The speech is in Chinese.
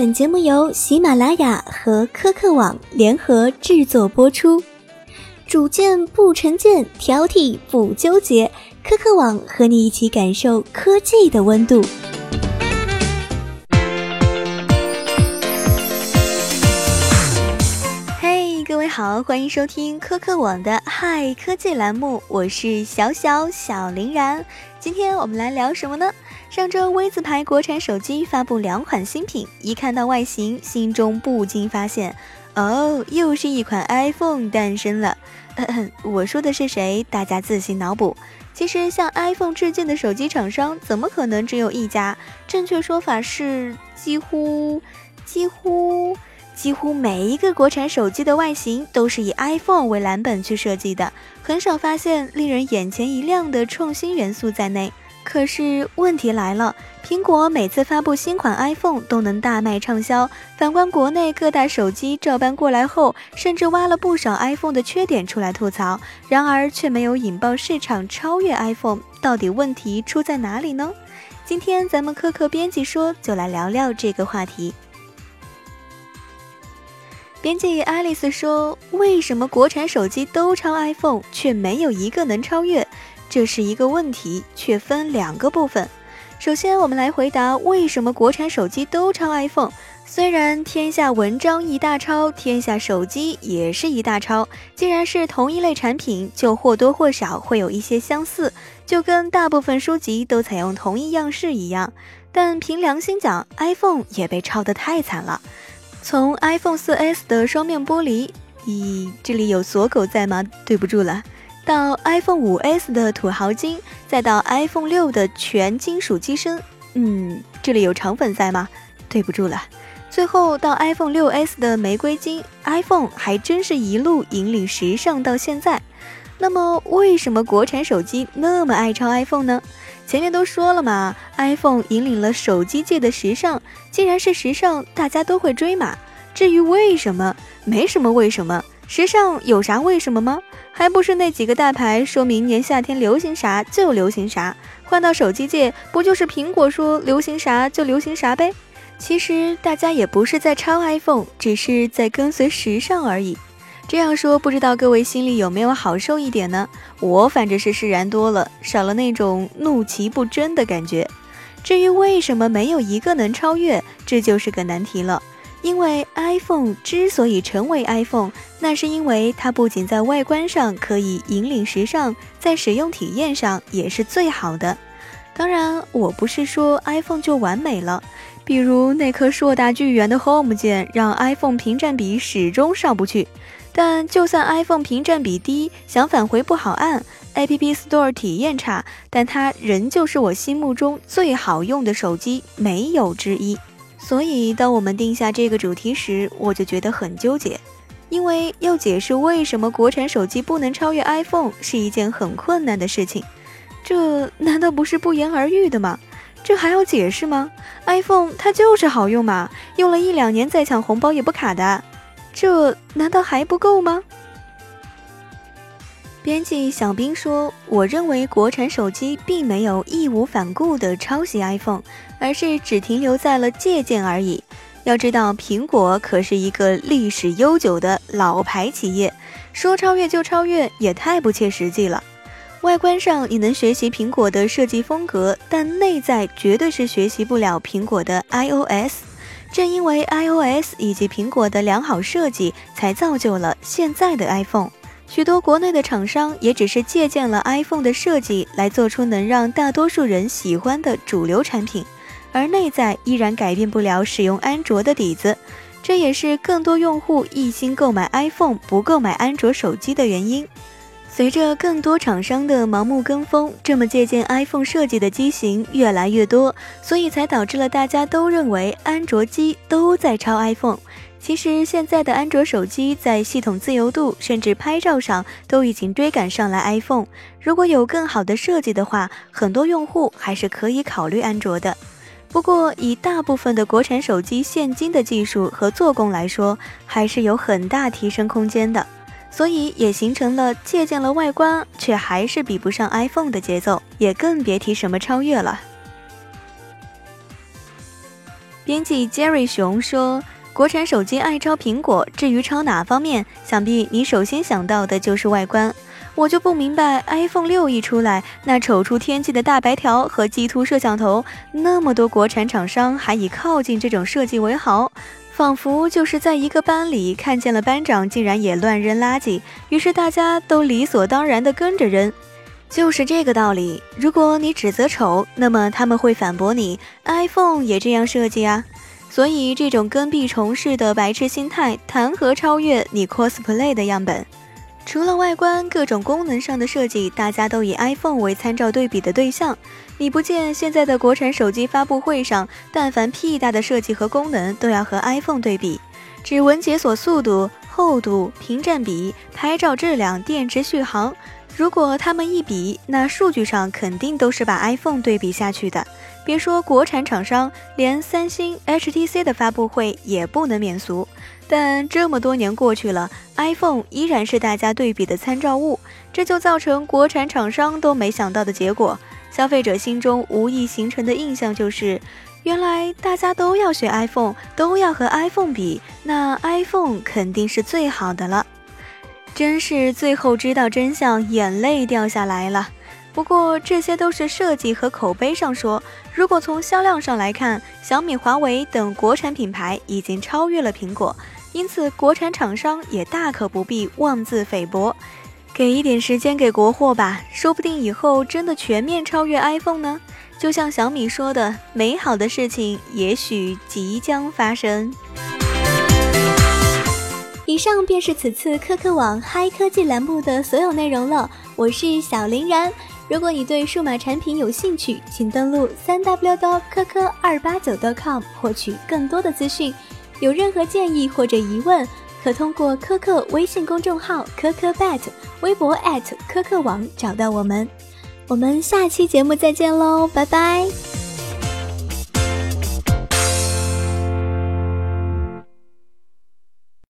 本节目由喜马拉雅和科客网联合制作播出。主见不成见，挑剔不纠结，科客网和你一起感受科技的温度。嘿，各位好，欢迎收听科客网的嗨科技栏目，我是小小小林然。今天我们来聊什么呢？上周，V 字牌国产手机发布两款新品，一看到外形，心中不禁发现，哦，又是一款 iPhone 诞生了。我说的是谁？大家自行脑补。其实，向 iPhone 致敬的手机厂商，怎么可能只有一家？正确说法是，几乎、几乎、几乎每一个国产手机的外形都是以 iPhone 为蓝本去设计的，很少发现令人眼前一亮的创新元素在内。可是问题来了，苹果每次发布新款 iPhone 都能大卖畅销，反观国内各大手机照搬过来后，甚至挖了不少 iPhone 的缺点出来吐槽，然而却没有引爆市场超越 iPhone，到底问题出在哪里呢？今天咱们科科编辑说就来聊聊这个话题。编辑爱丽丝说：“为什么国产手机都抄 iPhone，却没有一个能超越？”这是一个问题，却分两个部分。首先，我们来回答为什么国产手机都抄 iPhone。虽然天下文章一大抄，天下手机也是一大抄。既然是同一类产品，就或多或少会有一些相似，就跟大部分书籍都采用同一样式一样。但凭良心讲，iPhone 也被抄得太惨了。从 iPhone 4S 的双面玻璃，咦，这里有锁狗在吗？对不住了。到 iPhone 5S 的土豪金，再到 iPhone 六的全金属机身，嗯，这里有肠粉在吗？对不住了。最后到 iPhone 6S 的玫瑰金，iPhone 还真是一路引领时尚到现在。那么为什么国产手机那么爱抄 iPhone 呢？前面都说了嘛，iPhone 引领了手机界的时尚，既然是时尚，大家都会追嘛。至于为什么，没什么为什么。时尚有啥为什么吗？还不是那几个大牌说明年夏天流行啥就流行啥，换到手机界不就是苹果说流行啥就流行啥呗？其实大家也不是在抄 iPhone，只是在跟随时尚而已。这样说不知道各位心里有没有好受一点呢？我反正是释然多了，少了那种怒其不争的感觉。至于为什么没有一个能超越，这就是个难题了。因为 iPhone 之所以成为 iPhone，那是因为它不仅在外观上可以引领时尚，在使用体验上也是最好的。当然，我不是说 iPhone 就完美了，比如那颗硕大巨圆的 Home 键让 iPhone 屏占比始终上不去。但就算 iPhone 屏占比低，想返回不好按，App Store 体验差，但它仍旧是我心目中最好用的手机，没有之一。所以，当我们定下这个主题时，我就觉得很纠结，因为要解释为什么国产手机不能超越 iPhone 是一件很困难的事情。这难道不是不言而喻的吗？这还要解释吗？iPhone 它就是好用嘛，用了一两年再抢红包也不卡的，这难道还不够吗？编辑小兵说：“我认为国产手机并没有义无反顾地抄袭 iPhone，而是只停留在了借鉴而已。要知道，苹果可是一个历史悠久的老牌企业，说超越就超越也太不切实际了。外观上你能学习苹果的设计风格，但内在绝对是学习不了苹果的 iOS。正因为 iOS 以及苹果的良好设计，才造就了现在的 iPhone。”许多国内的厂商也只是借鉴了 iPhone 的设计来做出能让大多数人喜欢的主流产品，而内在依然改变不了使用安卓的底子，这也是更多用户一心购买 iPhone 不购买安卓手机的原因。随着更多厂商的盲目跟风，这么借鉴 iPhone 设计的机型越来越多，所以才导致了大家都认为安卓机都在抄 iPhone。其实现在的安卓手机在系统自由度甚至拍照上都已经追赶上来 iPhone。如果有更好的设计的话，很多用户还是可以考虑安卓的。不过以大部分的国产手机现今的技术和做工来说，还是有很大提升空间的。所以也形成了借鉴了外观，却还是比不上 iPhone 的节奏，也更别提什么超越了。编辑 Jerry 熊说：“国产手机爱抄苹果，至于抄哪方面，想必你首先想到的就是外观。我就不明白，iPhone 六一出来，那丑出天际的大白条和鸡突摄像头，那么多国产厂商还以靠近这种设计为豪，仿佛就是在一个班里看见了班长竟然也乱扔垃圾，于是大家都理所当然的跟着扔。”就是这个道理。如果你指责丑，那么他们会反驳你：iPhone 也这样设计啊。所以这种跟屁虫似的白痴心态，谈何超越你 cosplay 的样本？除了外观，各种功能上的设计，大家都以 iPhone 为参照对比的对象。你不见现在的国产手机发布会上，但凡屁大的设计和功能，都要和 iPhone 对比。指纹解锁速度、厚度、屏占比、拍照质量、电池续航。如果他们一比，那数据上肯定都是把 iPhone 对比下去的。别说国产厂商，连三星、HTC 的发布会也不能免俗。但这么多年过去了，iPhone 依然是大家对比的参照物，这就造成国产厂商都没想到的结果。消费者心中无意形成的印象就是，原来大家都要学 iPhone，都要和 iPhone 比，那 iPhone 肯定是最好的了。真是最后知道真相，眼泪掉下来了。不过这些都是设计和口碑上说，如果从销量上来看，小米、华为等国产品牌已经超越了苹果，因此国产厂商也大可不必妄自菲薄，给一点时间给国货吧，说不定以后真的全面超越 iPhone 呢。就像小米说的，美好的事情也许即将发生。以上便是此次科科网嗨科技栏目的所有内容了。我是小林然。如果你对数码产品有兴趣，请登录三 w 多科科二八九 .com 获取更多的资讯。有任何建议或者疑问，可通过科科微信公众号科科 bet、微博科科网找到我们。我们下期节目再见喽，拜拜。